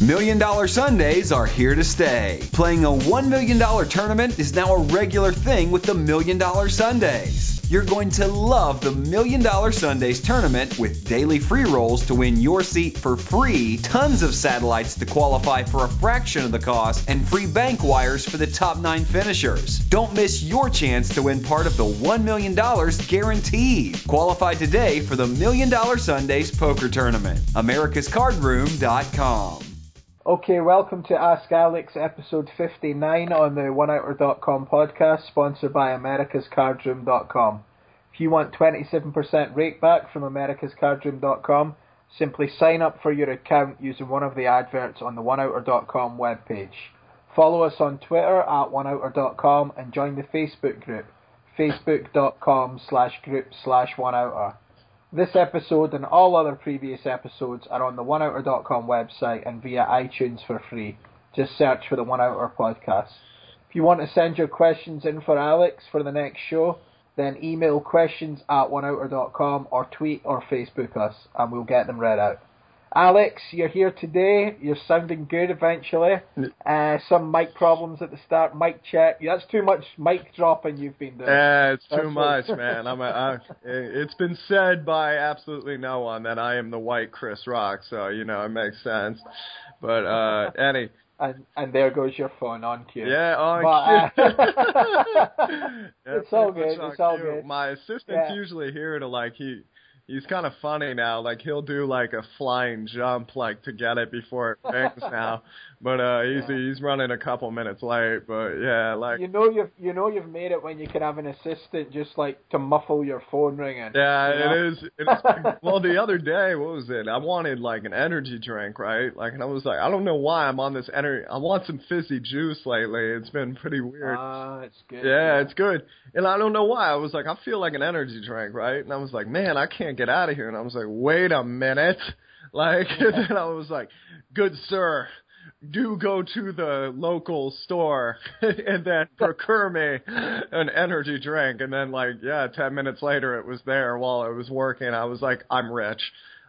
Million Dollar Sundays are here to stay. Playing a $1 million tournament is now a regular thing with the Million Dollar Sundays. You're going to love the Million Dollar Sundays tournament with daily free rolls to win your seat for free, tons of satellites to qualify for a fraction of the cost, and free bank wires for the top nine finishers. Don't miss your chance to win part of the $1 million guaranteed. Qualify today for the Million Dollar Sundays Poker Tournament. AmericasCardRoom.com. Okay, welcome to Ask Alex, episode 59 on the OneOuter.com podcast, sponsored by AmericasCardRoom.com. If you want 27% rate back from AmericasCardRoom.com, simply sign up for your account using one of the adverts on the OneOuter.com webpage. Follow us on Twitter at OneOuter.com and join the Facebook group, facebook.com slash group slash OneOuter. This episode and all other previous episodes are on the OneOuter.com website and via iTunes for free. Just search for the One Outer podcast. If you want to send your questions in for Alex for the next show, then email questions at OneOuter.com or tweet or Facebook us and we'll get them read out. Alex, you're here today. You're sounding good eventually. Uh, some mic problems at the start. Mic check. That's too much mic dropping you've been doing. Yeah, it's That's too much, man. I'm a, I, it's been said by absolutely no one that I am the white Chris Rock, so you know it makes sense. But uh any And and there goes your phone on cue. yeah, oh, But, uh, Yeah, it's all good, it's all on good. My assistant's Yeah. usually here to like he he's kind of funny now. Like he'll do like a flying jump like to get it before it rings now. But uh he's Yeah. he's running a couple minutes late. But yeah, like you know you've you know you've made it when you can have an assistant just like to muffle your phone ringing. Yeah, you know? it is. It is. well, the other day, what was it? I wanted like an energy drink, right? Like, and I was like, I don't know why I'm on this energy. I want some fizzy juice lately. It's been pretty weird. Ah, it's good. yeah, it's good. And I don't know why. I was like, I feel like an energy drink, right? And I was like, man, I can't get out of here. And I was like, wait a minute. Like, and then I was like, good sir, do go to the local store and then procure me an energy drink. And then, like, yeah, 10 minutes later, it was there while I was working. I was like, I'm rich.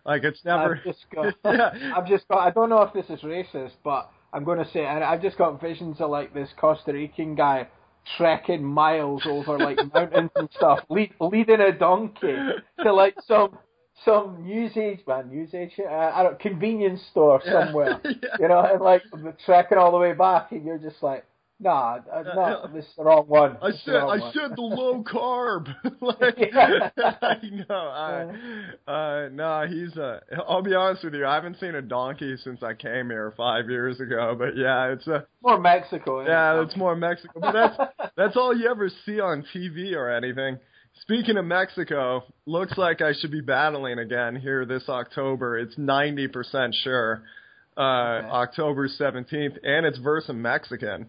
Like, it's never. I've just got. Yeah. I've just got. I don't know if this is racist, but I'm going to say, and I've just got visions of like this Costa Rican guy trekking miles over like mountains and stuff, lead, leading a donkey to like some some newsage, man, newsage, uh, I don't convenience store somewhere, Yeah. you know, and like trekking all the way back, and you're just like, nah, uh, no, yeah. this is the wrong one. I said I one. said the low carb. like Yeah. I know. I uh no, he's uh I'll be honest with you, I haven't seen a donkey since I came here five years ago. But yeah, it's a More Mexico. yeah, it? it's more Mexico. But that's that's all you ever see on TV or anything. Speaking of Mexico, looks like I should be battling again here this October. It's ninety percent sure. Uh Okay. October seventeenth, and it's versus Mexican.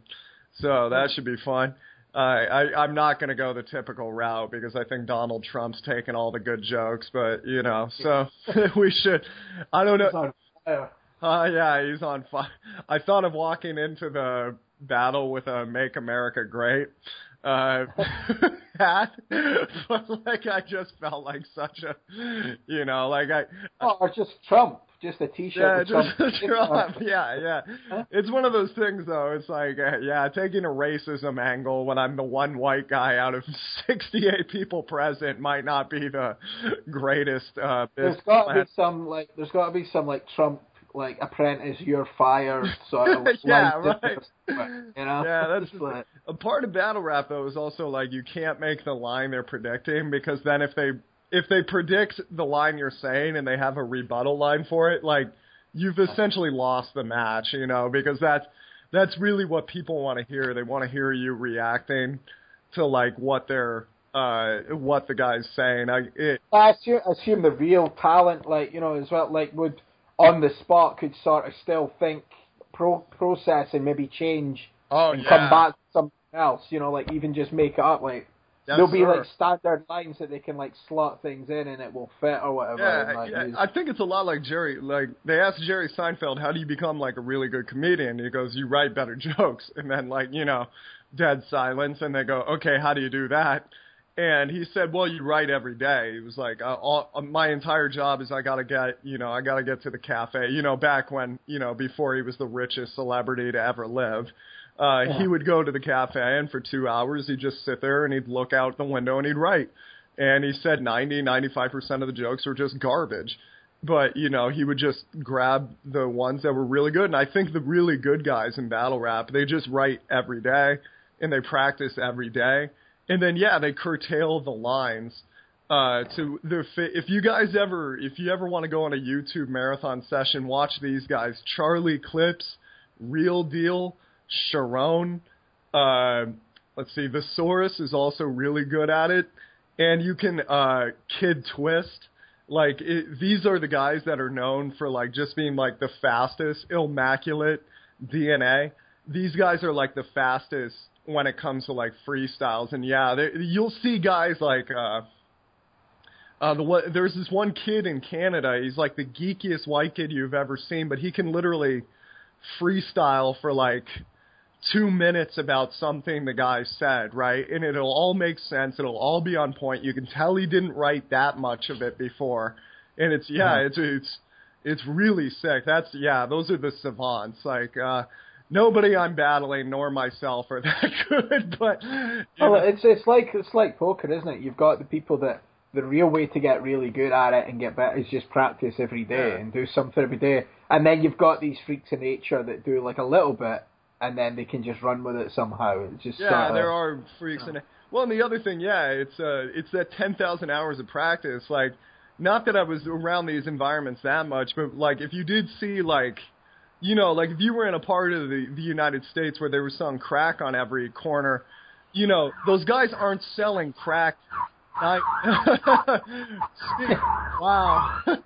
So that should be fun. Uh, I, I'm not going to go the typical route because I think Donald Trump's taking all the good jokes, but you know, so we should. I don't It's know. on fire. Uh, yeah, he's on fire. I thought of walking into the battle with a "Make America Great" uh, hat, but like I just felt like such a, you know, like I, Oh, or just Trump, just a T-shirt. yeah, just Trump. Trump. Yeah, yeah. It's one of those things, though. It's like, uh, yeah, taking a racism angle when I'm the one white guy out of 68 people present might not be the greatest uh, There's got to be some like, there's got to be some like Trump like apprentice, you're fired sort of. Yeah, right. You know. Yeah, that's like, a part of battle rap though is also like you can't make the line they're predicting because then if they if they predict the line you're saying and they have a rebuttal line for it, like you've essentially lost the match, you know, because that's that's really what people want to hear. They want to hear you reacting to like what they're uh what the guy's saying. I it I assume, assume the real talent, like you know, as well, like would on the spot could sort of still think, pro process and maybe change oh and come back to something else. You know, like even just make it up. Like Yes, there'll be sir. like standard lines that they can like slot things in and it will fit or whatever. Yeah, like, yeah, use- I think it's a lot like Jerry. Like they asked Jerry Seinfeld, "How do you become like a really good comedian?" He goes, "You write better jokes." And then like you know, dead silence, and they go, "Okay, how do you do that?" And he said, "Well, you write every day." He was like, uh, all, uh, "My entire job is I gotta get, you know, I gotta get to the cafe." You know, back when, you know, before he was the richest celebrity to ever live, uh, Yeah. he would go to the cafe and for two hours he'd just sit there and he'd look out the window and he'd write. And he said 90, 95 percent of the jokes were just garbage. But you know, he would just grab the ones that were really good. And I think the really good guys in battle rap, they just write every day and they practice every day and then yeah, they curtail the lines uh, to the if you guys ever if you ever want to go on a YouTube marathon session, watch these guys: Charlie Clips, Real Deal, Sharon. Uh, let's see, the Saurus is also really good at it, and you can uh, Kid Twist. Like it, these are the guys that are known for like just being like the fastest, immaculate DNA. These guys are like the fastest when it comes to like freestyles, and yeah, you'll see guys like. uh uh, the there's this one kid in Canada. He's like the geekiest white kid you've ever seen, but he can literally freestyle for like two minutes about something the guy said, right? And it'll all make sense. It'll all be on point. You can tell he didn't write that much of it before, and it's yeah, Mhm. it's it's it's really sick. That's yeah, those are the savants. Like uh, nobody I'm battling nor myself are that good, but Well, know, it's it's like it's like poker, isn't it? You've got the people that the real way to get really good at it and get better is just practice every day Yeah. and do something every day. And then you've got these freaks of nature that do like a little bit and then they can just run with it somehow. It's just Yeah, sort of, there are freaks in it. Well, and the other thing, yeah, it's uh, it's that ten thousand hours of practice. Like, not that I was around these environments that much, but like if you did see like, you know, like if you were in a part of the the United States where they were selling crack on every corner, you know, those guys aren't selling crack. I, wow.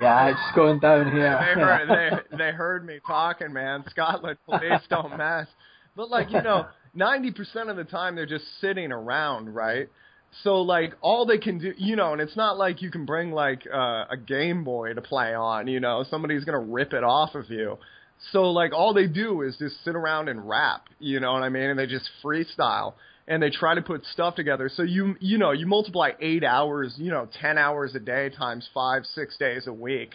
Yeah, it's going down here. they heard they they heard me talking, man. Scotland police don't mess. But like you know, ninety percent of the time they're just sitting around, right? So like all they can do, you know, and it's not like you can bring like uh, a Game Boy to play on, you know, somebody's gonna rip it off of you. So like all they do is just sit around and rap, you know what I mean? And they just freestyle and they try to put stuff together. So you you know you multiply eight hours, you know, ten hours a day times five six days a week,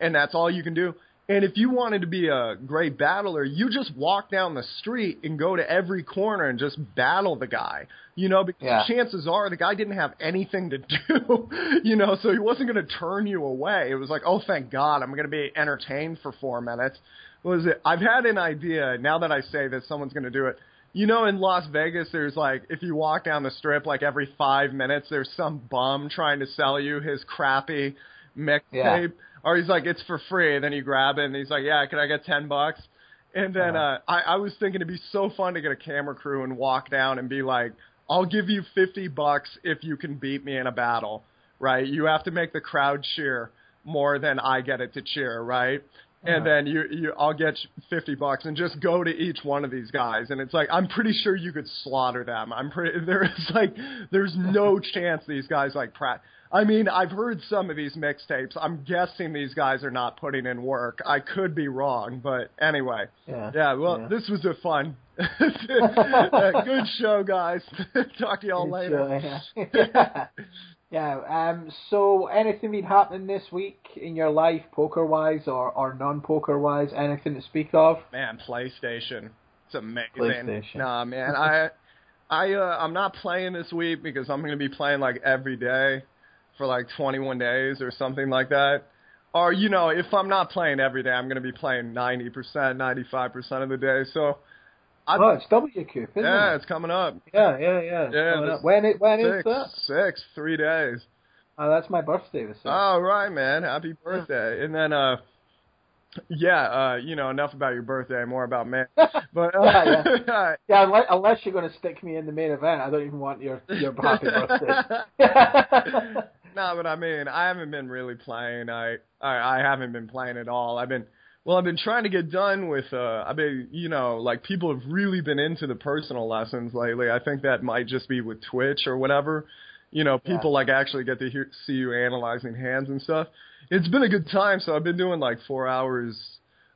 and that's all you can do. And if you wanted to be a great battler, you just walk down the street and go to every corner and just battle the guy. You know, because Yeah. chances are the guy didn't have anything to do. you know, so he wasn't going to turn you away. It was like, oh, thank God, I'm going to be entertained for four minutes. What was it? I've had an idea. Now that I say that someone's going to do it. You know, in Las Vegas, there's like, if you walk down the strip, like every five minutes, there's some bum trying to sell you his crappy mixtape. Yeah. Or he's like, it's for free. And then you grab it and he's like, yeah, can I get 10 bucks? And then uh, I, I was thinking it'd be so fun to get a camera crew and walk down and be like, I'll give you 50 bucks if you can beat me in a battle, right? You have to make the crowd cheer more than I get it to cheer, right? And then you, you, I'll get you 50 bucks and just go to each one of these guys. And it's like, I'm pretty sure you could slaughter them. I'm pretty, there's like, there's no chance these guys like Pratt. I mean, I've heard some of these mixtapes. I'm guessing these guys are not putting in work. I could be wrong, but anyway. Yeah. Yeah, well, Yeah. this was a fun, good show, guys. Talk to y'all It's, later. uh, yeah. Yeah. Um. So, anything been happening this week in your life, poker wise or or non poker wise? Anything to speak of? Man, PlayStation. It's amazing. PlayStation. Nah, man, I, I, uh, I'm not playing this week because I'm gonna be playing like every day for like 21 days or something like that. Or you know, if I'm not playing every day, I'm gonna be playing 90%, 95% of the day. So, I, oh, it's WCOOP, isn't yeah, it? it's coming up. Yeah, yeah, yeah. Yeah. When it when is Six, that? six, three days. Oh, that's my birthday this year. All right, man. Happy birthday. And then, uh, yeah, uh, you know, enough about your birthday, more about me. But uh, Yeah, yeah, unless, unless you're going to stick me in the main event, I don't even want your your happy birthday. no, but I mean, I haven't been really playing. I, I I haven't been playing at all. I've been well, I've been trying to get done with. uh I've been, you know, like people have really been into the personal lessons lately. I think that might just be with Twitch or whatever. You know, people like actually get to hear, see you analyzing hands and stuff. It's been a good time. So I've been doing like four hours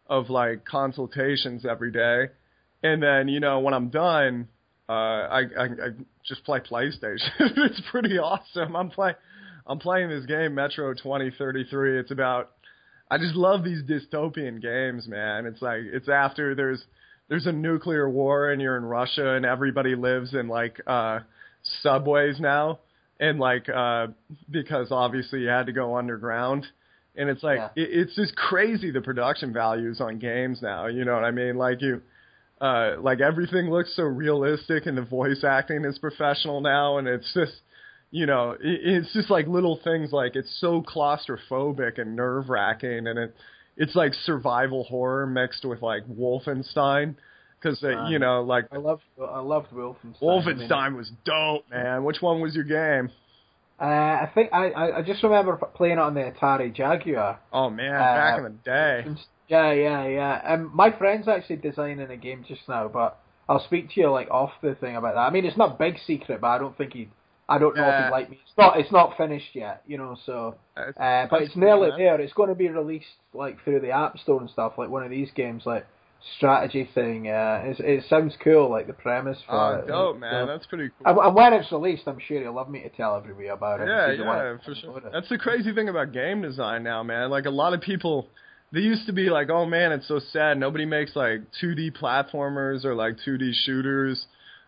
of like consultations every day, and then you know when I'm done, uh, I, I I just play PlayStation. it's pretty awesome. I'm playing I'm playing this game Metro 2033. It's about I just love these dystopian games, man. It's like it's after there's there's a nuclear war and you're in Russia and everybody lives in like uh subways now and like uh because obviously you had to go underground and it's like Yeah. it, it's just crazy the production values on games now you know what i mean like you uh like everything looks so realistic and the voice acting is professional now and it's just you know it's just like little things like it's so claustrophobic and nerve wracking and it it's like survival horror mixed with like wolfenstein because Ah. you know like I loved I loved Wolfenstein. I mean, wolfenstein was dope man which one was your game Uh, I think I, I I just remember playing it on the Atari Jaguar. oh man Uh, back in the day Yeah, yeah, yeah. Um, my friend's actually designing a game just now, but I'll speak to you like off the thing about that. I mean, it's not big secret, but I don't think he. I don't know if he'd like me. It's not. It's not finished yet, you know. So, uh, but that's it's nearly there. It's going to be released like through the App Store and stuff, like one of these games, like strategy thing. Uh, it's, it sounds cool, like the premise for Oh, it. dope, man. So- That's pretty cool. and, and when it's released, I'm sure he'll love me to tell everybody about it. Yeah, He's the one yeah, for sure. it. That's the crazy thing about game design now, man. Like a lot of people, they used to be like, "Oh man, it's so sad. Nobody makes like 2D platformers or like 2D shooters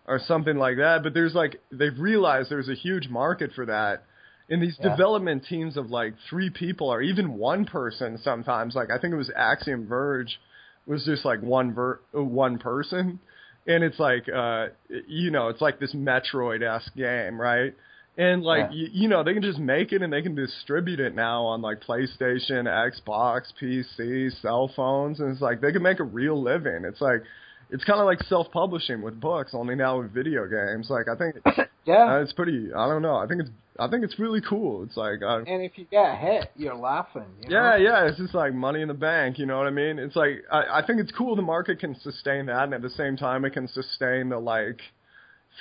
or something like that." But there's like they've realized there's a huge market for that. And these Yeah. development teams of like three people or even one person sometimes, like I think it was Axiom Verge, was just like one ver- one person, and it's like uh you know it's like this Metroid esque game, right? And like Yeah. you, you know they can just make it and they can distribute it now on like PlayStation, Xbox, PC, cell phones, and it's like they can make a real living. It's like it's kind of like self publishing with books, only now with video games. Like I think yeah. uh, it's pretty. I don't know. I think it's. I think it's really cool. It's like. Uh, and if you get hit, you're laughing. You know? yeah, yeah, it's just like money in the bank, you know what I mean? It's like I, I think it's cool the market can sustain that and at the same time it can sustain the like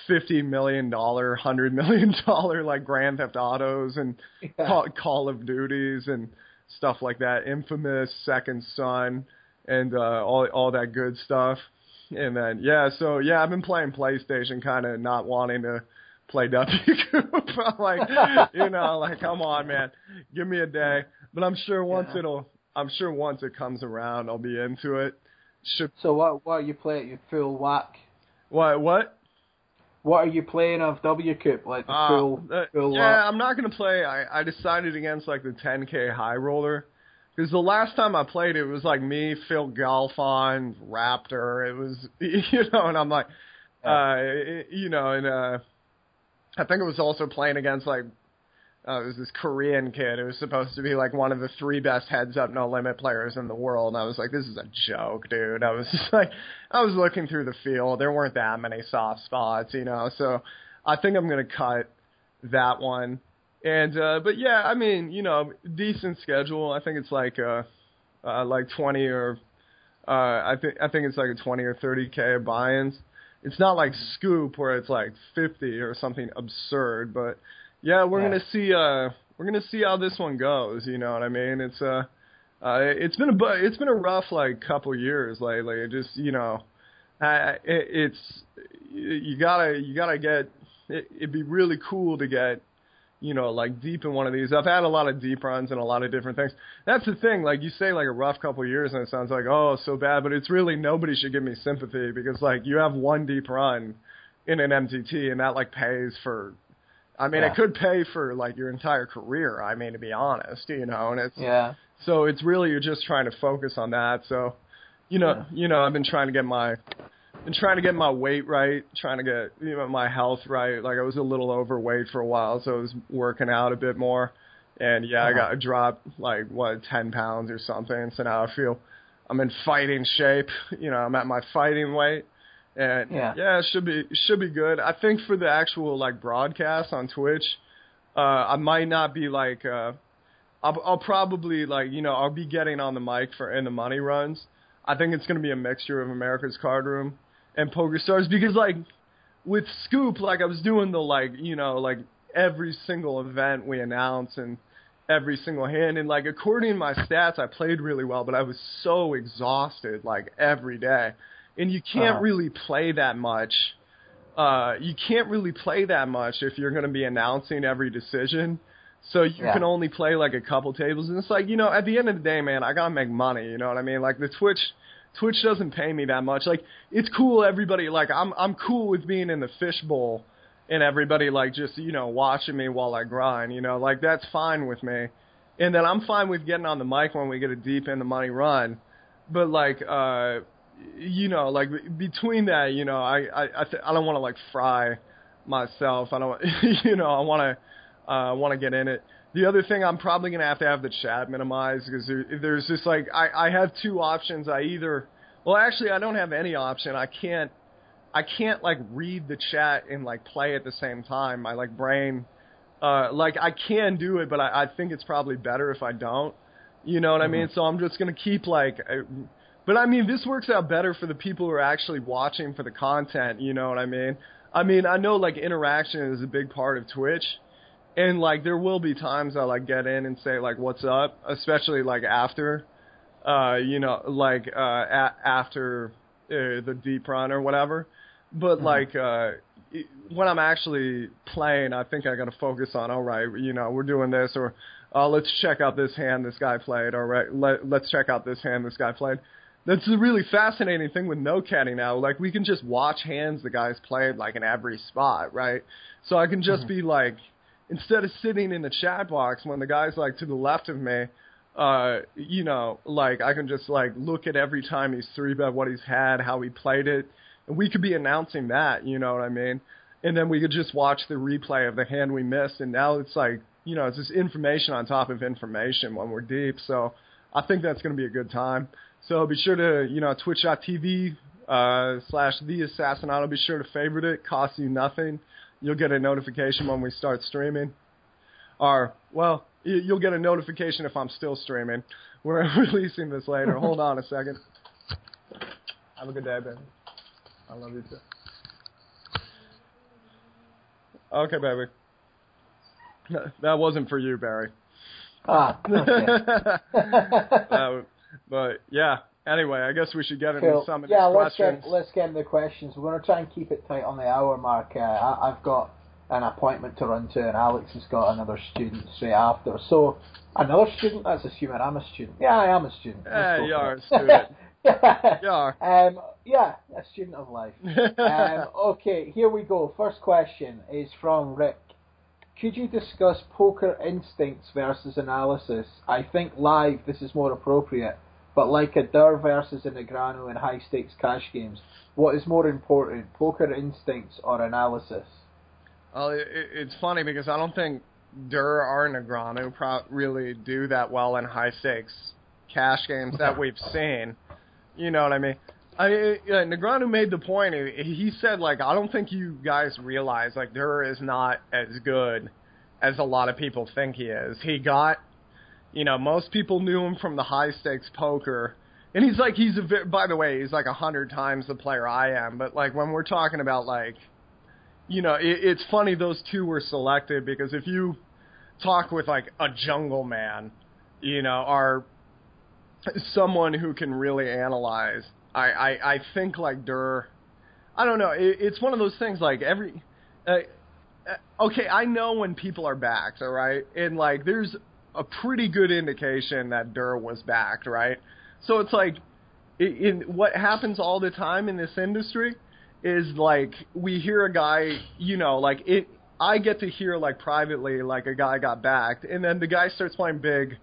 fifty million dollar, hundred million dollar like Grand Theft Autos and Yeah. Call, Call of Duties and stuff like that, Infamous, Second Son, and uh all all that good stuff. And then yeah, so yeah, I've been playing PlayStation kinda not wanting to play W Coop. I'm like you know, like come on man. Give me a day. But I'm sure once Yeah. it'll I'm sure once it comes around I'll be into it. Should So what? What are you playing? You full whack. what what? What are you playing of WCOOP? Like the Uh, full, uh, full yeah, whack? I'm not gonna play. I I decided against like the 10k high roller because the last time I played it was like me, Phil Galfond, Raptor. It was you know, and I'm like, uh, it- you know, and uh, I think it was also playing against like. Uh, it was this Korean kid who was supposed to be like one of the three best heads up no limit players in the world, and I was like, "This is a joke, dude." I was just like, I was looking through the field. There weren't that many soft spots, you know. So I think I'm gonna cut that one. And uh but yeah, I mean, you know, decent schedule. I think it's like uh uh like 20 or uh I think I think it's like a 20 or 30k of buy-ins. It's not like Scoop where it's like 50 or something absurd, but yeah, we're Yeah. going to see uh we're going to see how this one goes, you know what I mean? It's uh uh it's been a bu- it's been a rough like couple years lately. It just, you know, I, it, it's you gotta you gotta get it, it'd be really cool to get you know like deep in one of these i've had a lot of deep runs and a lot of different things that's the thing like you say like a rough couple of years and it sounds like oh so bad but it's really nobody should give me sympathy because like you have one deep run in an mtt and that like pays for i mean Yeah. it could pay for like your entire career i mean to be honest you know and it's yeah. so it's really you're just trying to focus on that. So, you know, Yeah. you know, I've been trying to get my, been trying to get my weight right, trying to get you know my health right. Like I was a little overweight for a while, so I was working out a bit more. And yeah, I Uh-huh. got I dropped like what ten pounds or something. So now I feel I'm in fighting shape. You know, I'm at my fighting weight. And Yeah. yeah, it should be should be good. I think for the actual like broadcast on Twitch, uh, I might not be like uh, I'll, I'll probably like you know I'll be getting on the mic for in the money runs. I think it's gonna be a mixture of America's Card Room and Poker Stars because like with Scoop, like I was doing the like you know like every single event we announce and every single hand and like according to my stats, I played really well, but I was so exhausted like every day, and you can't Uh-huh. really play that much uh, you can't really play that much if you're going to be announcing every decision. So you Yeah. can only play like a couple tables, and it's like you know, at the end of the day, man, I gotta make money. You know what I mean? Like the Twitch, Twitch doesn't pay me that much. Like it's cool, everybody. Like I'm, I'm cool with being in the fishbowl, and everybody like just you know watching me while I grind. You know, like that's fine with me. And then I'm fine with getting on the mic when we get a deep in the money run. But like, uh, you know, like between that, you know, I I I, th- I don't want to like fry myself. I don't, you know, I want to uh, want to get in it. The other thing, I'm probably gonna have to have the chat minimized because there, there's just like I I have two options. I either, well, actually, I don't have any option. I can't. I can't like read the chat and like play at the same time. My like brain, uh, like I can do it, but I, I think it's probably better if I don't. You know what I mean? So I'm just gonna keep like, uh, but I mean this works out better for the people who are actually watching for the content. You know what I mean? I mean I know like interaction is a big part of Twitch, and like there will be times I like get in and say like what's up, especially like after, uh, you know, like uh, a- after uh, the deep run or whatever. But like uh, it- when I'm actually playing, I think I got to focus on all right, you know, we're doing this or uh, let's check out this hand this guy played. All right, let, let's check out this hand this guy played. That's a really fascinating thing with no caddy now. Like we can just watch hands the guys played like in every spot, right? So I can just be like, instead of sitting in the chat box when the guy's like to the left of me, uh, you know, like I can just like look at every time he's three bet what he's had, how he played it, and we could be announcing that, you know what I mean? And then we could just watch the replay of the hand we missed, and now it's like, you know, it's just information on top of information when we're deep. So I think that's going to be a good time. So be sure to, you know, twitch.tv uh, slash the assassinato. Be sure to favorite it. Costs you nothing. You'll get a notification when we start streaming. Or, well, you'll get a notification if I'm still streaming. We're releasing this later. Hold on a second. Have a good day, baby. I love you too. Okay, baby. That wasn't for you, Barry. Ah, okay. Uh, but yeah. Anyway, I guess we should get into Cool. some of Yeah, these let's questions. get let's get into the questions. We're gonna try and keep it tight on the hour mark. Uh, I, I've got an appointment to run to, and Alex has got another student straight after. So another student? That's assuming I'm a student. Yeah, I am a student. Yeah, you are a student. You are. Um, yeah, a student of life. um, okay, here we go. First question is from Rick. Could you discuss poker instincts versus analysis? I think live this is more appropriate, but like a Durr versus a Negreanu in high stakes cash games, what is more important, poker instincts or analysis? Well, it, it- it's funny because I don't think Durr or Negreanu pro- really do that well in high stakes cash games that we've seen. You know what I mean? I yeah, Negreanu made the point. He he said like I don't think you guys realize like Durr is not as good as a lot of people think he is. He got, you know, most people knew him from the high stakes poker. And he's like, he's a, by the way, he's like a hundred times the player I am. But like when we're talking about like, you know, it, it's funny those two were selected because if you talk with like a Jungleman, you know, or someone who can really analyze, I, I, I think like Durr, I don't know, it, it's one of those things like every, uh, uh, okay, I know when people are backed, all right, and like there's a pretty good indication that Durr was backed, right? So it's like, in, what happens all the time in this industry is like we hear a guy, you know, like it. I get to hear like privately, like a guy got backed, and then the guy starts playing big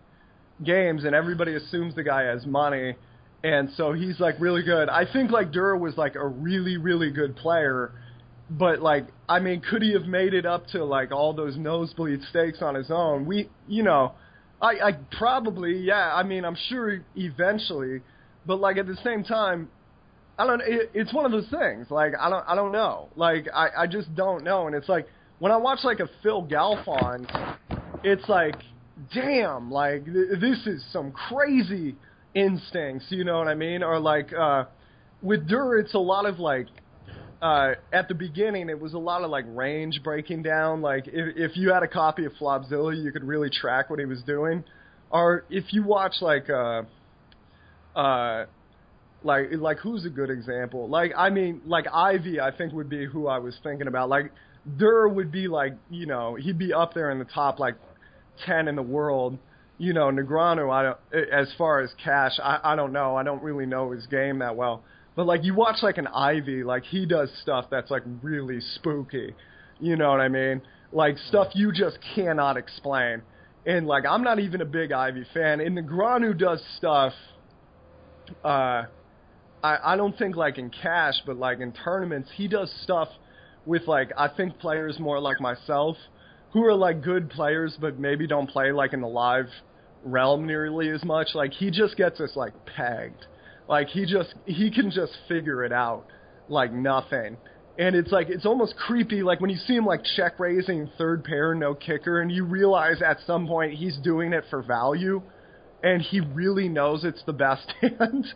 games, and everybody assumes the guy has money, and so he's like really good. I think like Durr was like a really really good player, but like I mean, could he have made it up to like all those nosebleed stakes on his own? We, you know, I, I probably yeah. I mean, I'm sure eventually, but like at the same time, I don't. It, it's one of those things. Like I don't. I don't know. Like I. I just don't know. And it's like when I watch like a Phil Galfond, it's like, damn. Like th- this is some crazy instincts. You know what I mean? Or like uh, with Durr, it's a lot of like. Uh, at the beginning, it was a lot of like range breaking down. Like if, if you had a copy of Flopzilla, you could really track what he was doing. Or if you watch like uh, uh, Like like who's a good example? Like I mean like Ivey I think would be who I was thinking about. Like Durr would be like you know he'd be up there in the top like ten in the world. You know Negreanu I don't as far as cash I I don't know I don't really know his game that well. But like you watch like an Ivey, like he does stuff that's like really spooky. You know what I mean? Like stuff you just cannot explain. And like I'm not even a big Ivey fan. And Negreanu does stuff uh I, I don't think like in cash, but like in tournaments, he does stuff with like I think players more like myself, who are like good players, but maybe don't play like in the live realm nearly as much. Like he just gets us like pegged, like he just he can just figure it out like nothing. And it's like it's almost creepy, like when you see him like check raising third pair, no kicker, and you realize at some point he's doing it for value, and he really knows it's the best hand.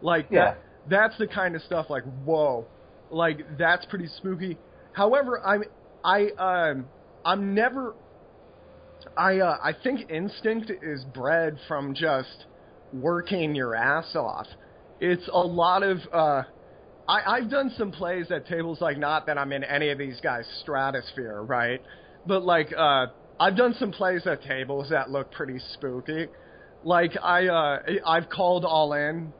like Yeah. that that's the kind of stuff like whoa like that's pretty spooky however i'm i um i'm never i uh i think instinct is bred from just working your ass off it's a lot of uh I, I've done some plays at tables like not that I'm in any of these guys' stratosphere, right? But like uh I've done some plays at tables that look pretty spooky. Like I uh I've called all in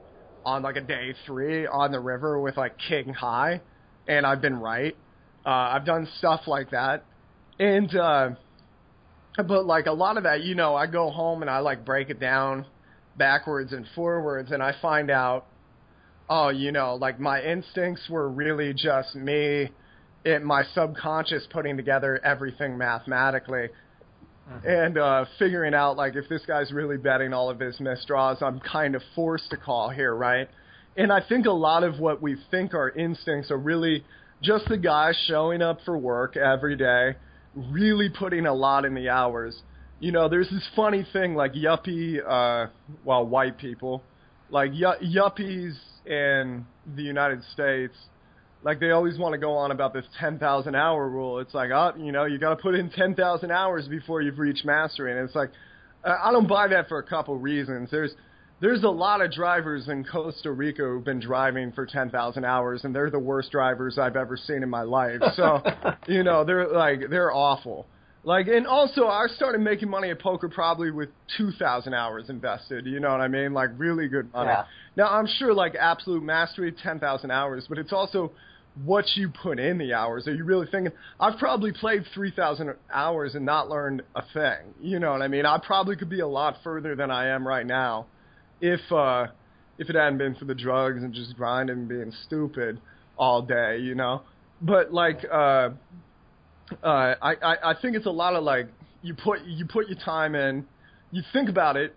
on like a day three on the river with like king high, and I've been right. Uh, I've done stuff like that, and uh, but like a lot of that, you know, I go home and I like break it down backwards and forwards, and I find out, oh, you know, like my instincts were really just me, it my subconscious putting together everything mathematically and uh, figuring out like if this guy's really betting all of his misdraws, I'm kind of forced to call here, right? And I think a lot of what we think are instincts are really just the guy showing up for work every day, really putting a lot in the hours. You know, there's this funny thing like yuppie, uh, well, white people, like yu- yuppies in the United States like they always want to go on about this 10,000 hour rule. It's like, oh, you know, you got to put in 10,000 hours before you've reached mastery. And it's like, I I don't buy that for a couple reasons. There's there's a lot of drivers in Costa Rica who've been driving for 10,000 hours, and they're the worst drivers I've ever seen in my life. So, you know, they're like they're awful. Like, and also I started making money at poker probably with 2,000 hours invested. You know what I mean? Like really good money. Yeah. Now I'm sure like absolute mastery, 10,000 hours, but it's also what you put in the hours. Are you really thinking? I've probably played 3,000 hours and not learned a thing. You know what I mean? I probably could be a lot further than I am right now, if uh, if it hadn't been for the drugs and just grinding and being stupid all day. You know, but like uh, uh, I, I think it's a lot of like you put you put your time in, you think about it,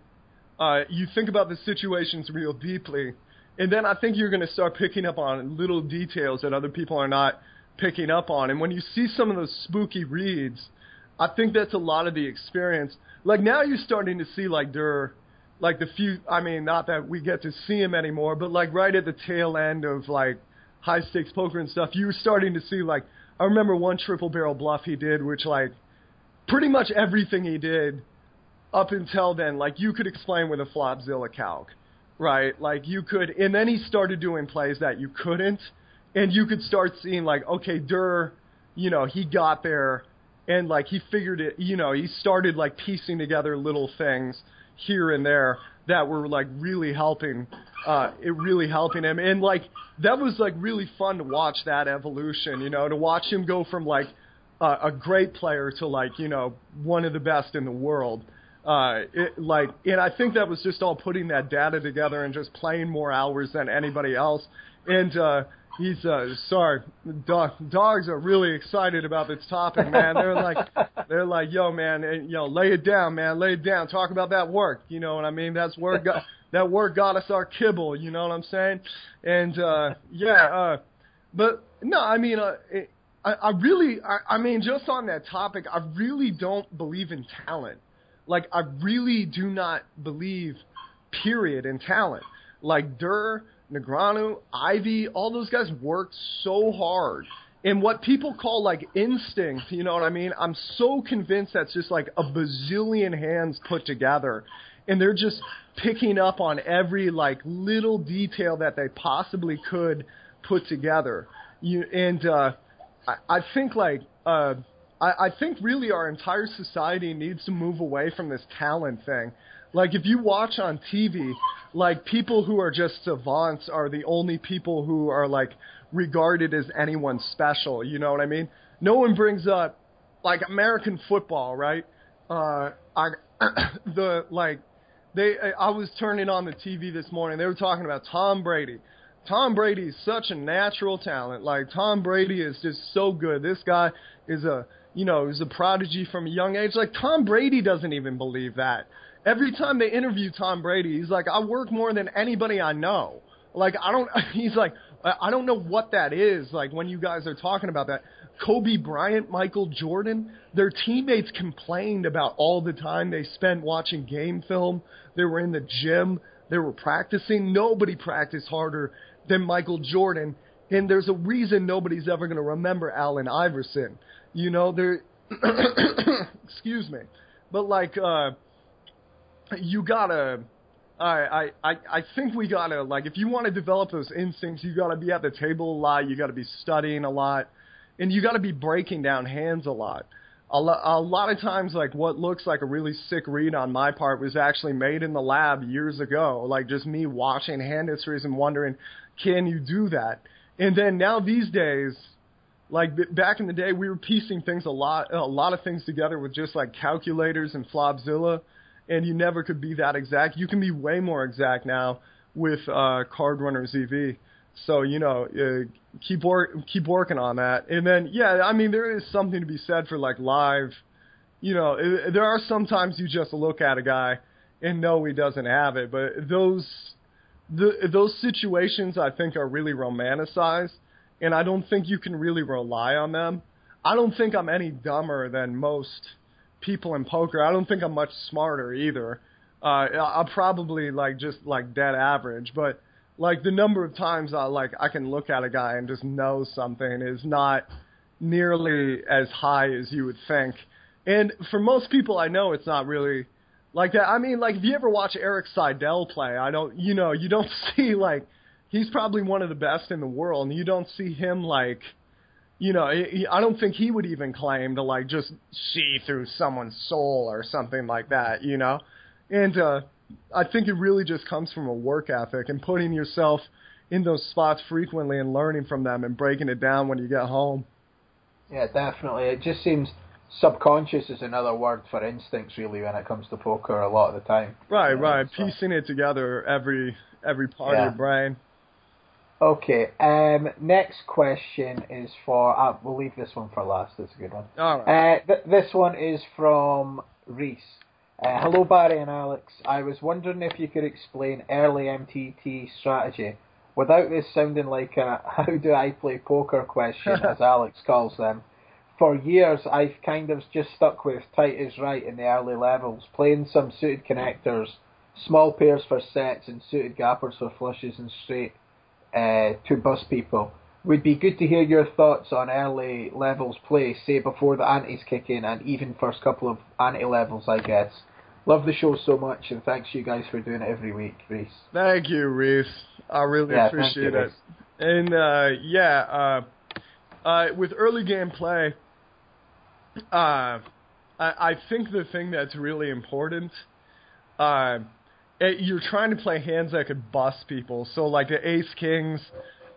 uh, you think about the situations real deeply, and then I think you're going to start picking up on little details that other people are not picking up on. And when you see some of those spooky reads, I think that's a lot of the experience. Like now you're starting to see like Durr, like the few. I mean, not that we get to see him anymore, but like right at the tail end of like high stakes poker and stuff, you were starting to see like I remember one triple barrel bluff he did, which like pretty much everything he did up until then, like you could explain with a Flopzilla calc, right? Like you could, and then he started doing plays that you couldn't, and you could start seeing like, okay, Durr, you know, he got there, and like he figured it, you know, he started like piecing together little things here and there that were like really helping, uh, it really helping him, and like that was like really fun to watch that evolution, you know, to watch him go from like uh, a great player to like you know one of the best in the world. Uh, it, like, and I think that was just all putting that data together and just playing more hours than anybody else. And uh, he's uh, sorry, dog, dogs are really excited about this topic, man. They're like, they're like, yo, man, and, you know, lay it down, man, lay it down. Talk about that work. You know what I mean? That's work. Got, that work got us our kibble. You know what I'm saying? And uh, yeah, uh, but no, I mean, uh, it, I, I really, I, I mean, just on that topic, I really don't believe in talent. Like, I really do not believe, period, in talent. Like Durr, Negreanu, Ivey, all those guys worked so hard. And what people call like instinct, you know what I mean? I'm so convinced that's just like a bazillion hands put together. And they're just picking up on every like little detail that they possibly could put together. You and uh, I, I think like uh, I, I think really our entire society needs to move away from this talent thing. Like if you watch on TV, like people who are just savants are the only people who are like regarded as anyone special. You know what I mean? No one brings up like American football, right? Uh, I the like they I was turning on the TV this morning. They were talking about Tom Brady. Tom Brady is such a natural talent. Like Tom Brady is just so good. This guy is a you know is a prodigy from a young age. Like Tom Brady doesn't even believe that. Every time they interview Tom Brady, he's like, I work more than anybody I know. Like I don't. He's like, I don't know what that is. Like when you guys are talking about that. Kobe Bryant, Michael Jordan, their teammates complained about all the time they spent watching game film. They were in the gym. They were practicing. Nobody practiced harder than Michael Jordan. And there's a reason nobody's ever going to remember Allen Iverson. You know, there. excuse me, but like, uh, you gotta. I, I I think we gotta like if you want to develop those instincts, you gotta be at the table a lot. You gotta be studying a lot and you got to be breaking down hands a lot. A, lo- a lot of times, like what looks like a really sick read on my part was actually made in the lab years ago. Like just me watching hand histories and wondering, can you do that? And then now these days, like back in the day, we were piecing things a lot, a lot of things together with just like calculators and Flopzilla, and you never could be that exact. You can be way more exact now with uh, CardRunners EV. So you know, uh, keep work keep working on that. And then yeah, I mean there is something to be said for like live. You know, it, there are sometimes you just look at a guy and know he doesn't have it, but those the those situations I think are really romanticized, and I don't think you can really rely on them. I don't think I'm any dumber than most people in poker. I don't think I'm much smarter either. Uh, I'll probably like just like dead average, but like the number of times I like I can look at a guy and just know something is not nearly as high as you would think. And for most people I know it's not really like that. I mean, like if you ever watch Erik Seidel play, I don't you know, you don't see like he's probably one of the best in the world and you don't see him like you know, I don't think he would even claim to like just see through someone's soul or something like that, you know. And uh I think it really just comes from a work ethic and putting yourself in those spots frequently and learning from them and breaking it down when you get home. Yeah, definitely. It just seems subconscious is another word for instincts really when it comes to poker a lot of the time. Right, right. So. Piecing it together every every part yeah. of your brain. Okay. Um, next question is for. Uh, we'll leave this one for last. It's a good one. All right. Uh, th- this one is from Reese. Uh, hello, Barry and Alex. I was wondering if you could explain early MTT strategy without this sounding like a how do I play poker question, as Alex calls them. For years, I've kind of just stuck with tight is right in the early levels, playing some suited connectors, small pairs for sets, and suited gappers for flushes and straight uh, to bust people. Would be good to hear your thoughts on early levels play, say before the antes kick in, and even first couple of ante levels, I guess. Love the show so much, and thanks you guys for doing it every week, Reese. Thank you, Reese. I really yeah, appreciate you, it. And uh, yeah, uh, uh, with early game play, uh, I, I think the thing that's really important, uh, it, you're trying to play hands that could bust people. So like the Ace Kings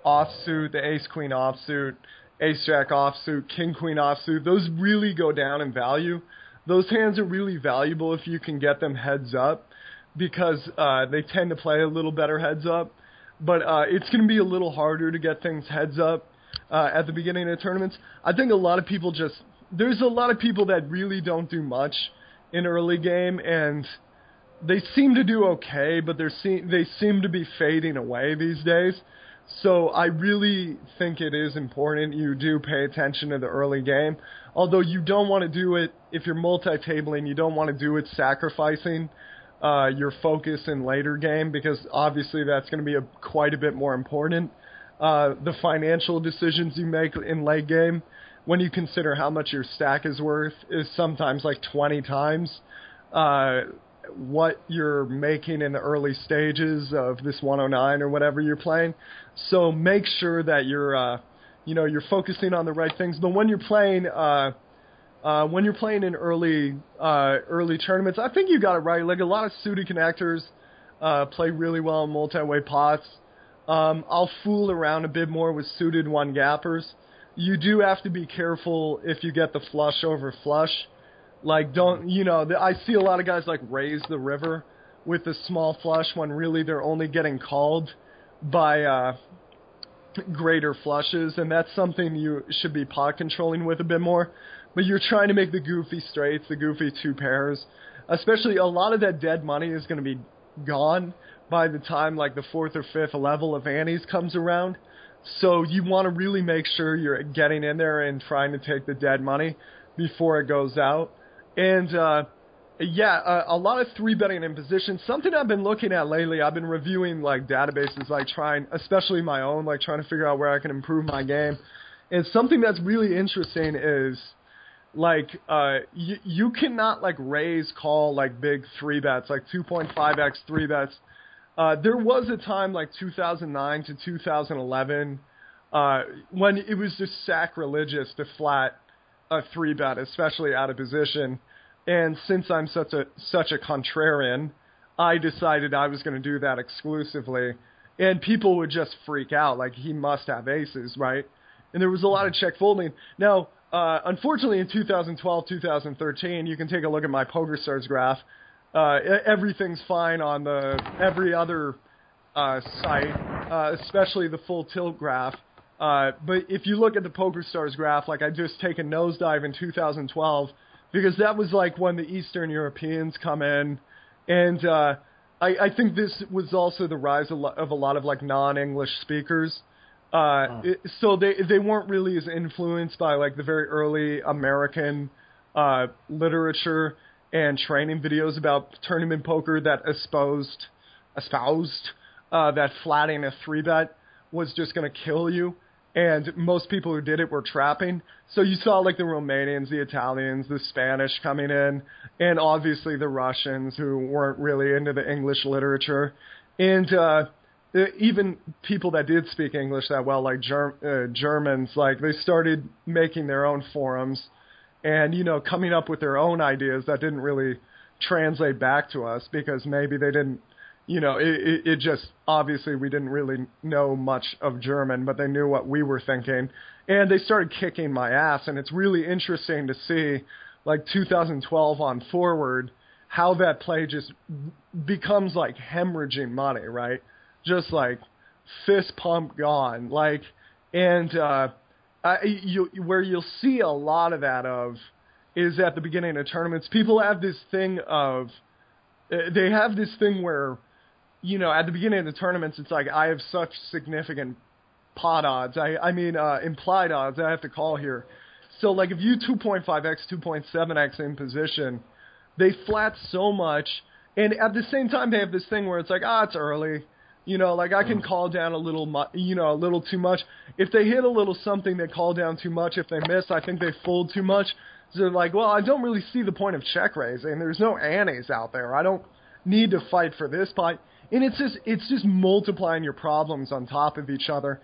offsuit, the Ace Queen offsuit, Ace Jack offsuit, King Queen offsuit. Those really go down in value those hands are really valuable if you can get them heads up because uh, they tend to play a little better heads up. But uh, it's going to be a little harder to get things heads up uh, at the beginning of tournaments. I think a lot of people just there's a lot of people that really don't do much in early game and they seem to do okay, but they're se- they seem to be fading away these days. So I really think it is important you do pay attention to the early game. Although you don't want to do it if you're multi-tabling, you don't want to do it sacrificing uh, your focus in later game because obviously that's going to be a, quite a bit more important. Uh, the financial decisions you make in late game, when you consider how much your stack is worth, is sometimes like 20 times. Uh, what you're making in the early stages of this 109 or whatever you're playing. So make sure that you're, uh, you know, you're focusing on the right things. But when you're playing, uh, uh, when you're playing in early, uh, early tournaments, I think you got it right. Like a lot of suited connectors, uh, play really well in multi-way pots. Um, I'll fool around a bit more with suited one gappers. You do have to be careful if you get the flush over flush. Like, don't you know? I see a lot of guys like raise the river with a small flush when really they're only getting called by uh, greater flushes, and that's something you should be pot controlling with a bit more. But you're trying to make the goofy straights, the goofy two pairs. Especially a lot of that dead money is going to be gone by the time like the fourth or fifth level of antes comes around. So you want to really make sure you're getting in there and trying to take the dead money before it goes out. And uh, yeah, uh, a lot of three betting in position. Something I've been looking at lately. I've been reviewing like databases, like trying, especially my own, like trying to figure out where I can improve my game. And something that's really interesting is like uh you you cannot like raise call like big three bets like 2.5x three bets uh there was a time like 2009 to 2011 uh when it was just sacrilegious to flat a three bet especially out of position and since I'm such a such a contrarian I decided I was going to do that exclusively and people would just freak out like he must have aces right and there was a lot of check folding now uh, unfortunately, in 2012, 2013, you can take a look at my PokerStars graph. Uh, everything's fine on the every other uh, site, uh, especially the full tilt graph. Uh, but if you look at the PokerStars graph, like I just take a nosedive in 2012, because that was like when the Eastern Europeans come in, and uh, I, I think this was also the rise of, of a lot of like non-English speakers. Uh, it, so they they weren't really as influenced by like the very early American uh, literature and training videos about tournament poker that espoused espoused uh, that flatting a three bet was just going to kill you. And most people who did it were trapping. So you saw like the Romanians, the Italians, the Spanish coming in, and obviously the Russians who weren't really into the English literature. And uh, even people that did speak English that well, like Germ- uh, Germans, like they started making their own forums and you know coming up with their own ideas that didn't really translate back to us because maybe they didn't you know it, it, it just obviously we didn't really know much of German but they knew what we were thinking and they started kicking my ass and it's really interesting to see like 2012 on forward how that play just becomes like hemorrhaging money right just like fist pump gone. Like, and uh, I, you, where you'll see a lot of that of is at the beginning of tournaments. People have this thing of uh, they have this thing where you know at the beginning of the tournaments it's like I have such significant pot odds. I I mean uh, implied odds I have to call here. So like if you 2.5x, 2.7x in position, they flat so much, and at the same time they have this thing where it's like ah it's early, you know, like I can mm. call down a little, mu- you know, a little too much. If they hit a little something, they call down too much. If they miss, I think they fold too much. So they're like, well, I don't really see the point of check raising. There's no antes out there. I don't need to fight for this fight. And it's just, it's just multiplying your problems on top of each other.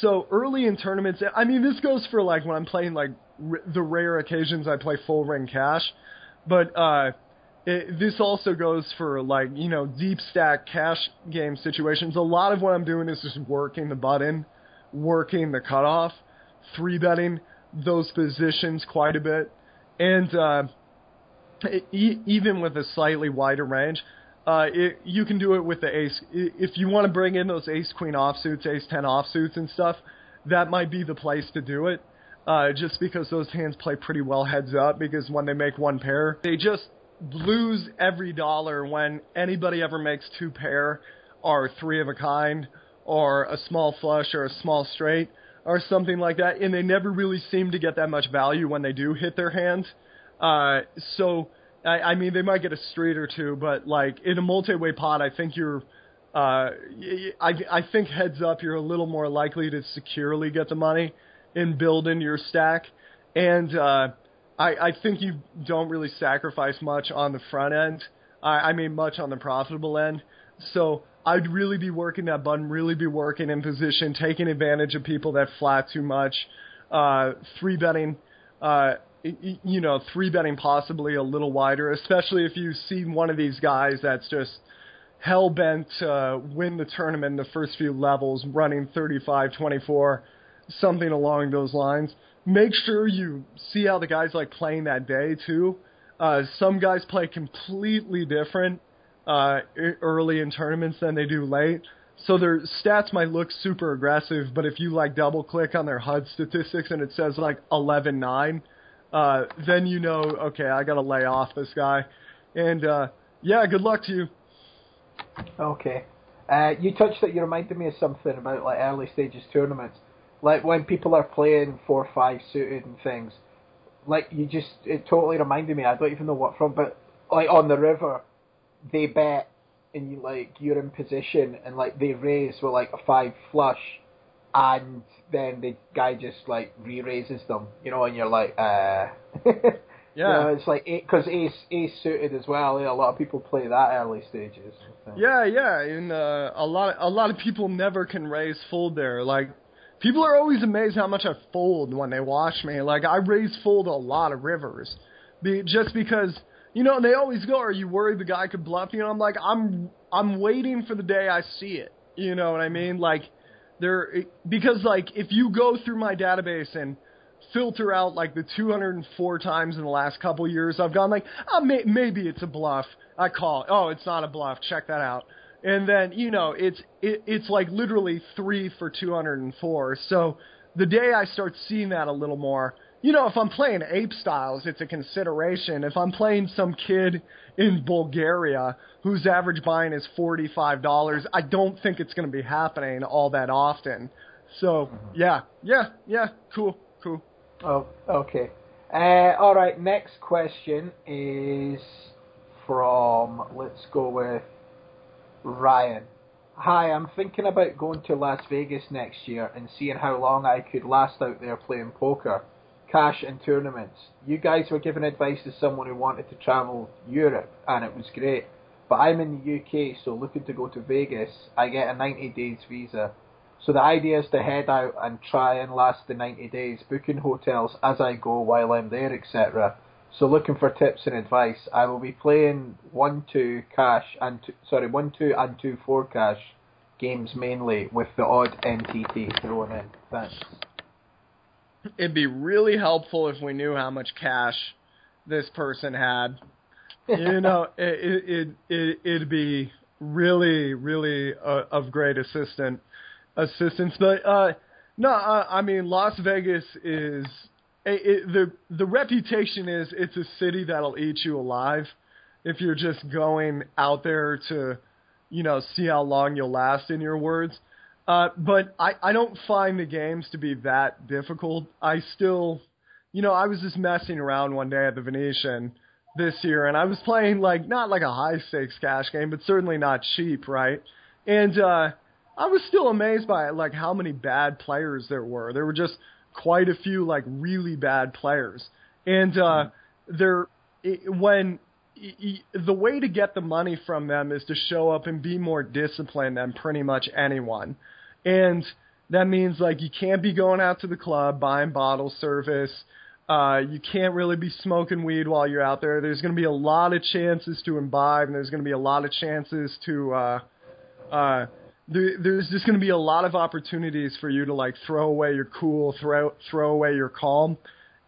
So early in tournaments, I mean, this goes for like when I'm playing like r- the rare occasions I play full ring cash, but uh it, this also goes for like you know deep stack cash game situations. A lot of what I'm doing is just working the button, working the cutoff, three betting those positions quite a bit, and uh, it, even with a slightly wider range, uh, it, you can do it with the ace. If you want to bring in those ace queen offsuits, ace ten offsuits and stuff, that might be the place to do it. Uh, just because those hands play pretty well heads up, because when they make one pair, they just lose every dollar when anybody ever makes two pair or three of a kind or a small flush or a small straight or something like that, and they never really seem to get that much value when they do hit their hand. Uh, so, I, I mean, they might get a street or two, but like in a multi-way pot, I think you're, uh, I, I think heads up, you're a little more likely to securely get the money in your stack. And uh, I, I think you don't really sacrifice much on the front end I, I mean, much on the profitable end. So I'd really be working that button, really be working in position, taking advantage of people that flat too much, uh, three betting, uh, you know, three betting possibly a little wider, especially if you see one of these guys that's just hell bent to win the tournament in the first few levels, running 35 24, something along those lines. Make sure you see how the guys like playing that day too. Uh, some guys play completely different uh, early in tournaments than they do late. So their stats might look super aggressive, but if you like double click on their HUD statistics and it says like 11-9, uh, then you know, okay, I got to lay off this guy. And uh, yeah, good luck to you. Okay. Uh, you touched that. You reminded me of something about like early stages tournaments, like when people are playing four five suited and things. Like you just, it totally reminded me. I don't even know what from, but like on the river, they bet and you like you're in position and like they raise with like a five flush, and then the guy just like re-raises them, you know, and you're like, uh. Yeah, you know, it's like because ace ace suited as well. Yeah, a lot of people play that early stages. Yeah, yeah, and uh, a lot of, a lot of people never can raise fold there. Like people are always amazed how much I fold when they watch me. Like I raise fold a lot of rivers, be, just because you know they always go, "Are you worried the guy could bluff you?" And I'm like, I'm I'm waiting for the day I see it. You know what I mean? Like there because like if you go through my database and filter out like the 204 times in the last couple years I've gone like, oh, may- maybe it's a bluff. I call it. Oh, it's not a bluff. Check that out. And then you know it's it, it's like literally three for 204. So the day I start seeing that a little more, you know, if I'm playing ape styles, it's a consideration. If I'm playing some kid in Bulgaria whose average buy-in is $45, I don't think it's going to be happening all that often. So, yeah, yeah, yeah, cool, cool. Oh, okay. Uh, all right. Next question is from. Let's go with Ryan. Hi, I'm thinking about going to Las Vegas next year and seeing how long I could last out there playing poker, cash, and tournaments. You guys were giving advice to someone who wanted to travel Europe, and it was great. But I'm in the UK, so looking to go to Vegas. I get a 90 days visa so the idea is to head out and try and last the 90 days, booking hotels as I go while I'm there, etc. So looking for tips and advice. I will be playing one two cash and two, sorry one two and two four cash games mainly with the odd MTT thrown in. Thanks. It'd be really helpful if we knew how much cash this person had. you know, it it it it'd be really really uh, of great assistance assistance. But uh, no, uh, I mean Las Vegas is it, it, the the reputation is it's a city that'll eat you alive if you're just going out there to you know see how long you'll last. In your words. Uh, but I, I don't find the games to be that difficult. I still, you know, I was just messing around one day at the Venetian this year, and I was playing like not like a high stakes cash game, but certainly not cheap, right? And uh, I was still amazed by it, like how many bad players there were. There were just quite a few like really bad players, and uh, there when the way to get the money from them is to show up and be more disciplined than pretty much anyone, and that means like you can't be going out to the club buying bottle service. Uh, you can't really be smoking weed while you're out there. There's going to be a lot of chances to imbibe, and there's going to be a lot of chances to uh, uh, there, there's just going to be a lot of opportunities for you to like throw away your cool, throw throw away your calm,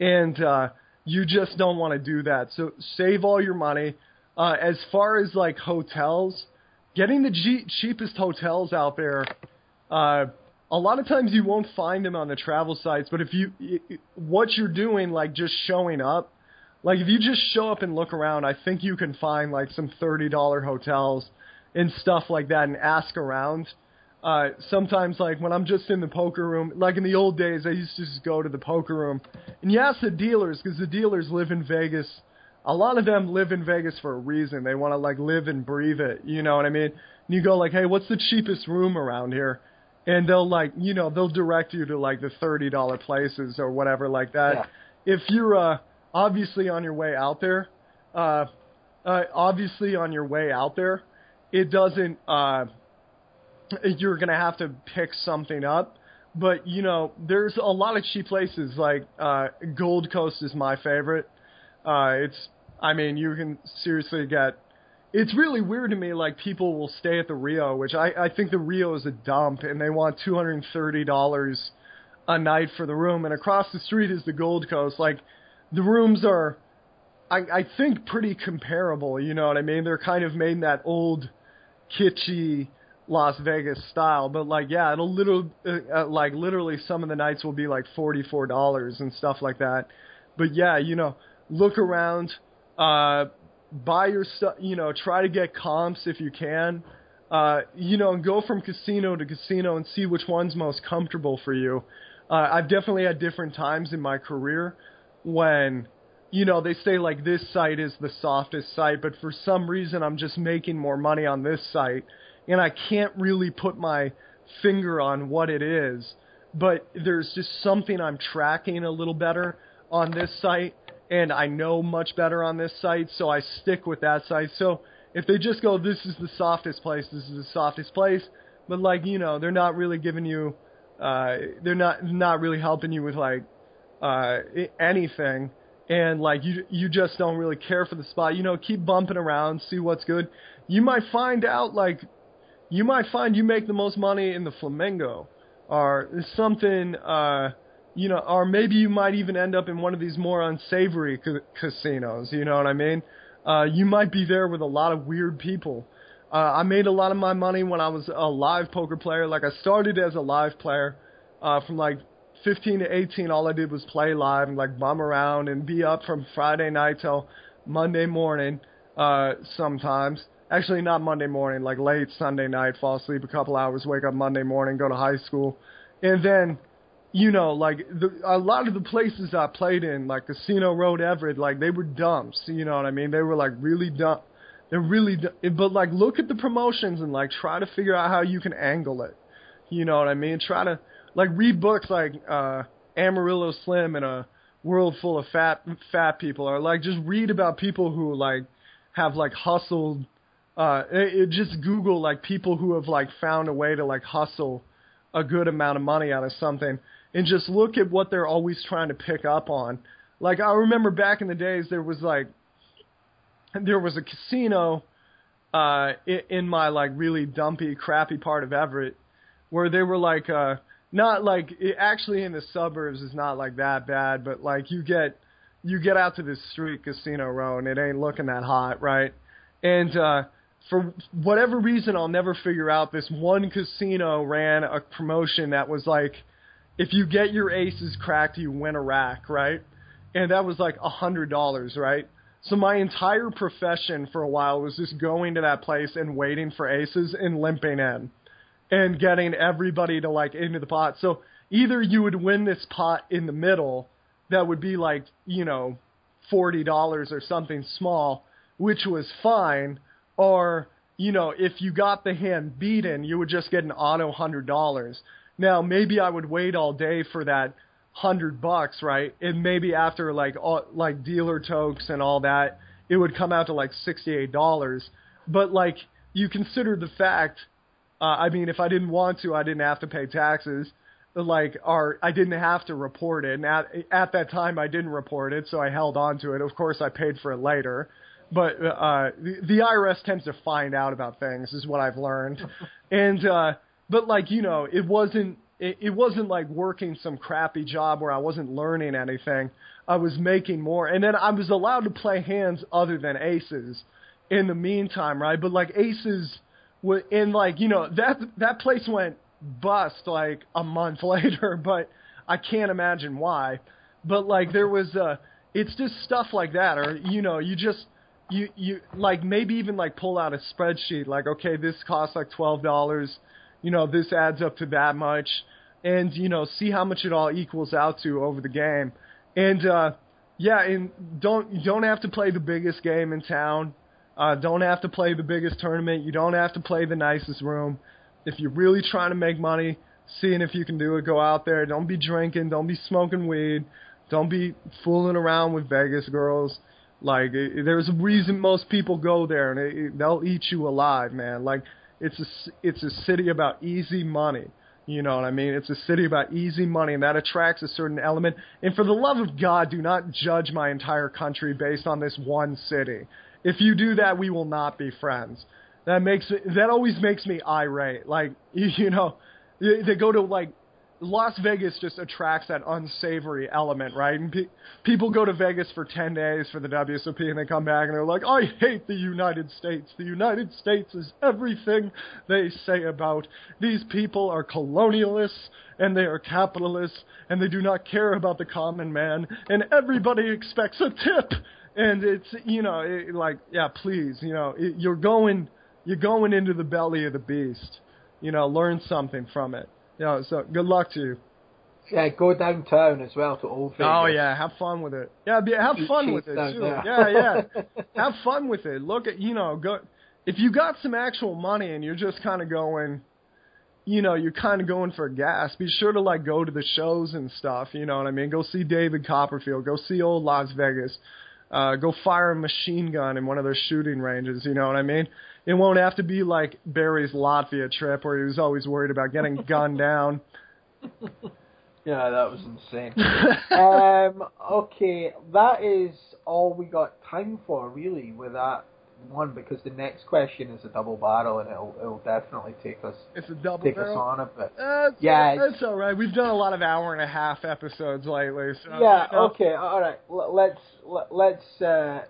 and uh, you just don't want to do that. So save all your money. Uh, as far as like hotels, getting the cheapest hotels out there, uh, a lot of times you won't find them on the travel sites. But if you what you're doing, like just showing up, like if you just show up and look around, I think you can find like some thirty dollar hotels and stuff like that and ask around. Uh, sometimes, like when I'm just in the poker room, like in the old days, I used to just go to the poker room and you ask the dealers because the dealers live in Vegas. A lot of them live in Vegas for a reason. They want to like live and breathe it. You know what I mean? And you go like, hey, what's the cheapest room around here? And they'll like, you know, they'll direct you to like the thirty dollar places or whatever like that. Yeah. If you're uh, obviously on your way out there, uh, uh, obviously on your way out there, it doesn't. Uh, you're gonna have to pick something up, but you know, there's a lot of cheap places. Like uh, Gold Coast is my favorite. Uh, it's, I mean, you can seriously get. It's really weird to me. Like people will stay at the Rio, which I I think the Rio is a dump, and they want two hundred and thirty dollars a night for the room, and across the street is the Gold Coast. Like the rooms are, I I think pretty comparable. You know what I mean? They're kind of made in that old, kitschy Las Vegas style, but like yeah, it'll little uh, uh, like literally some of the nights will be like forty four dollars and stuff like that. But yeah, you know, look around, uh, buy your stuff. You know, try to get comps if you can. Uh, you know, and go from casino to casino and see which one's most comfortable for you. Uh, I've definitely had different times in my career when, you know, they say like this site is the softest site, but for some reason I'm just making more money on this site, and I can't really put my finger on what it is, but there's just something I'm tracking a little better on this site, and I know much better on this site, so I stick with that site. So if they just go, this is the softest place, this is the softest place, but like you know, they're not really giving you uh, they're not not really helping you with like uh, anything, and like you you just don't really care for the spot. You know, keep bumping around, see what's good. You might find out like you might find you make the most money in the Flamingo, or something. Uh, you know, or maybe you might even end up in one of these more unsavory ca- casinos. You know what I mean? Uh, you might be there with a lot of weird people uh, I made a lot of my money when I was a live poker player. Like I started as a live player. Uh, from like 15 to 18, all I did was play live and like bum around and be up from Friday night till Monday morning. Uh, sometimes, actually not Monday morning, like late Sunday night, fall asleep a couple hours, wake up Monday morning, go to high school, and then you know, like the, a lot of the places I played in, like Casino Road Everett, like they were dumps. You know what I mean? They were like really dumb They're really, but like look at the promotions and like try to figure out how you can angle it. You know what I mean? Try to like read books like uh Amarillo Slim and a world full of fat fat people, or like just read about people who like have like hustled. Uh, it, it just Google like people who have like found a way to like hustle a good amount of money out of something, and just look at what they're always trying to pick up on. Like I remember back in the days, there was like there was a casino uh in, my like really dumpy crappy part of Everett where they were like uh not like it, actually in the suburbs is not like that bad but like you get you get out to this street casino row and it ain't looking that hot right and uh for whatever reason I'll never figure out this one casino ran a promotion that was like if you get your aces cracked you win a rack right and that was like a hundred dollars right so my entire profession for a while was just going to that place and waiting for aces and limping in and getting everybody to like into the pot. So either you would win this pot in the middle that would be like, you know, $40 or something small, which was fine, or you know, if you got the hand beaten, you would just get an auto $100. Now, maybe I would wait all day for that hundred bucks, right? And maybe after like all, like dealer tokes and all that, it would come out to like sixty eight dollars. But like you consider the fact, uh, I mean, if I didn't want to, I didn't have to pay taxes. Like, or I didn't have to report it. And at at that time, I didn't report it, so I held on to it. Of course, I paid for it later. But uh, the, the IRS tends to find out about things, is what I've learned. and uh, but like you know, it wasn't it, it wasn't like working some crappy job where I wasn't learning anything. I was making more, and then I was allowed to play hands other than aces in the meantime, right? But like aces, in like you know that that place went bust like a month later, but I can't imagine why. But like there was uh it's just stuff like that, or you know you just you you like maybe even like pull out a spreadsheet like okay this costs like twelve dollars you know, this adds up to that much, and you know, see how much it all equals out to over the game. And uh, yeah, and don't you don't have to play the biggest game in town. Uh, don't have to play the biggest tournament. You don't have to play the nicest room. If you're really trying to make money, seeing if you can do it, go out there. Don't be drinking. Don't be smoking weed. Don't be fooling around with Vegas girls. Like there's a reason most people go there, and it, it, they'll eat you alive, man. Like it's a it's a city about easy money. You know what I mean? It's a city about easy money, and that attracts a certain element. And for the love of God, do not judge my entire country based on this one city. If you do that, we will not be friends. That makes that always makes me irate. Like you, you know, they go to like Las Vegas just attracts that unsavory element, right? And pe- people go to Vegas for 10 days for the WSOP and they come back and they're like, I hate the United States. The United States is everything they say about. These people are colonialists and they are capitalists and they do not care about the common man and everybody expects a tip. And it's, you know, it, like, yeah, please, you know, it, you're going, you're going into the belly of the beast. You know, learn something from it. Yeah, so good luck to you. Yeah, go downtown as well to Old Vegas. Oh yeah, have fun with it. Yeah, be, have Eat fun with it too. there. Yeah, yeah. have fun with it. Look at you know go if you got some actual money and you're just kind of going, you know, you're kind of going for gas. Be sure to like go to the shows and stuff. You know what I mean? Go see David Copperfield. Go see old Las Vegas. Uh, go fire a machine gun in one of their shooting ranges. You know what I mean? It won't have to be like Barry's Latvia trip where he was always worried about getting gunned down. Yeah, that was insane. um, okay, that is all we got time for, really, with that one, because the next question is a double barrel, and it'll it'll definitely take us It's a double take us on a bit. Uh, it's- Yeah, it's- that's all right. We've done a lot of hour and a half episodes lately. So, yeah. you know. Okay. All right. L- let's let, let's uh,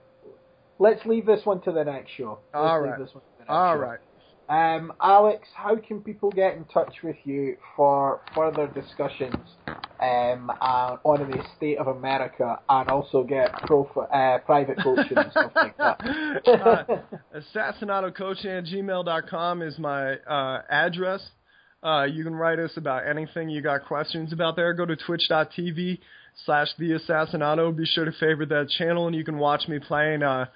let's leave this one to the next show. Let's All leave right. This one to the next All show. right. Um, Alex, how can people get in touch with you for further discussions um, on, on the state of America and also get pro, uh, private coaching and stuff like that? uh, assassinatocoaching at gmail.com is my uh, address. Uh, you can write us about anything you got questions about there. Go to twitch.tv slash the assassinato. Be sure to favorite that channel and you can watch me playing uh,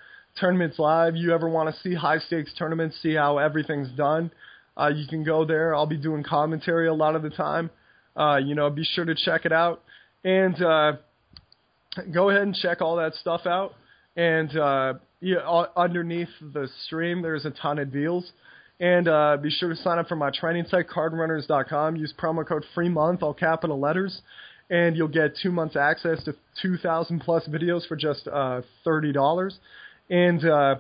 tournaments live. You ever want to see high stakes tournaments, see how everything's done, uh, you can go there. I'll be doing commentary a lot of the time. Uh, you know, be sure to check it out. And uh, go ahead and check all that stuff out. And uh, yeah, underneath the stream, there's a ton of deals. And uh, be sure to sign up for my training site, cardrunners.com. Use promo code free month, all capital letters, and you'll get two months access to 2,000 plus videos for just uh, $30. And uh,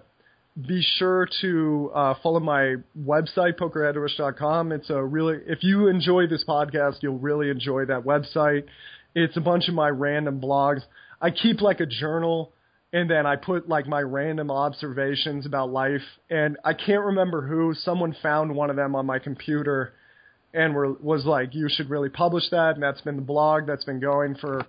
be sure to uh, follow my website, pokerheadrush.com. It's a really, if you enjoy this podcast, you'll really enjoy that website. It's a bunch of my random blogs. I keep like a journal and then I put like my random observations about life. And I can't remember who. Someone found one of them on my computer and were, was like, you should really publish that. And that's been the blog that's been going for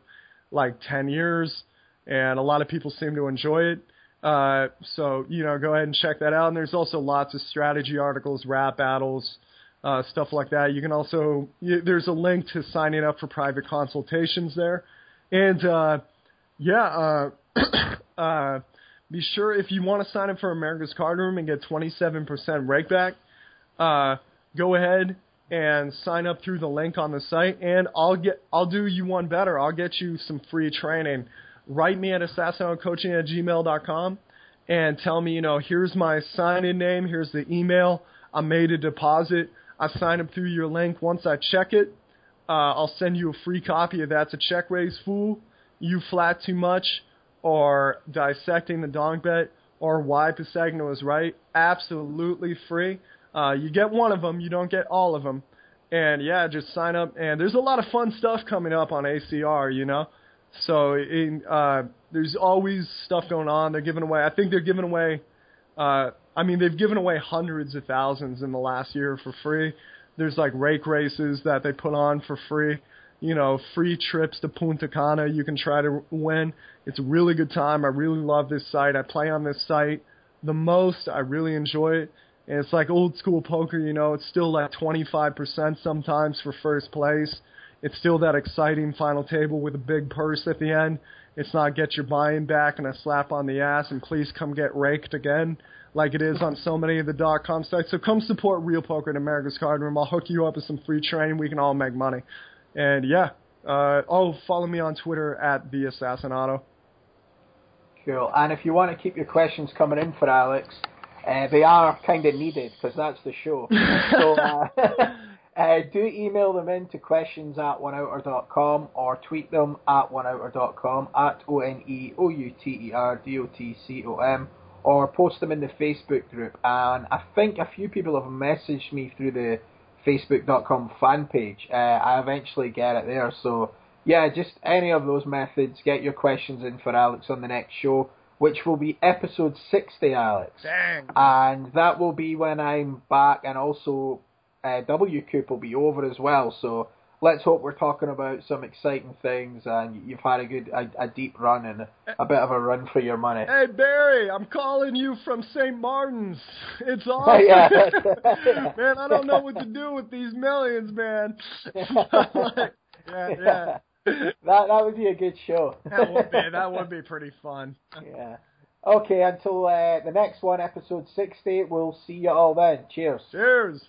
like 10 years. And a lot of people seem to enjoy it. Uh, so, you know, go ahead and check that out. And there's also lots of strategy articles, rap battles, uh, stuff like that. You can also, you, there's a link to signing up for private consultations there. And, uh, yeah, uh, uh, be sure if you want to sign up for Americas Cardroom and get 27% rakeback, uh, go ahead and sign up through the link on the site, and I'll get I'll do you one better. I'll get you some free training. Write me at assassinatocoaching at gmail.com and tell me, you know, here's my sign-in name, here's the email. I made a deposit. I signed up through your link. Once I check it, uh, I'll send you a free copy of That's a Check Raise Fool, You Flat Too Much, or Dissecting the Donk Bet, or Why Pisagno is Right. Absolutely free. Uh, you get one of them, you don't get all of them. And yeah, just sign up. And there's a lot of fun stuff coming up on ACR, you know. So in, uh, there's always stuff going on. They're giving away. I think they're giving away. Uh, I mean, they've given away hundreds of thousands in the last year for free. There's like rake races that they put on for free. You know, free trips to Punta Cana you can try to win. It's a really good time. I really love this site. I play on this site the most. I really enjoy it. And it's like old school poker, you know, it's still like 25% sometimes for first place. It's still that exciting final table with a big purse at the end. It's not get your buy-in back and a slap on the ass and please come get raked again like it is on so many of the dot com sites. So come support Real Poker in Americas Cardroom. I'll hook you up with some free training. We can all make money. And yeah, uh, oh, follow me on Twitter at the Assassinato. Cool. And if you want to keep your questions coming in for Alex, uh, they are kind of needed because that's the show. so uh, uh, do email them in to questions at oneouter.com or tweet them at oneouter.com at O N E O U T E R D O T C O M or post them in the Facebook group. And I think a few people have messaged me through the facebook.com fan page. Uh, I eventually get it there. So, yeah, just any of those methods. Get your questions in for Alex on the next show, which will be episode 60, Alex. Dang. And that will be when I'm back, and also uh, WCOOP will be over as well. So, let's hope we're talking about some exciting things and you've had a good a, a, deep run and a bit of a run for your money. Hey Barry, I'm calling you from St. Martin's. It's awesome. man, I don't know what to do with these millions, man. like, yeah, yeah. That that would be a good show. that would be that would be pretty fun. Yeah. Okay, until uh, the next one, episode 60, we'll see you all then. Cheers. Cheers.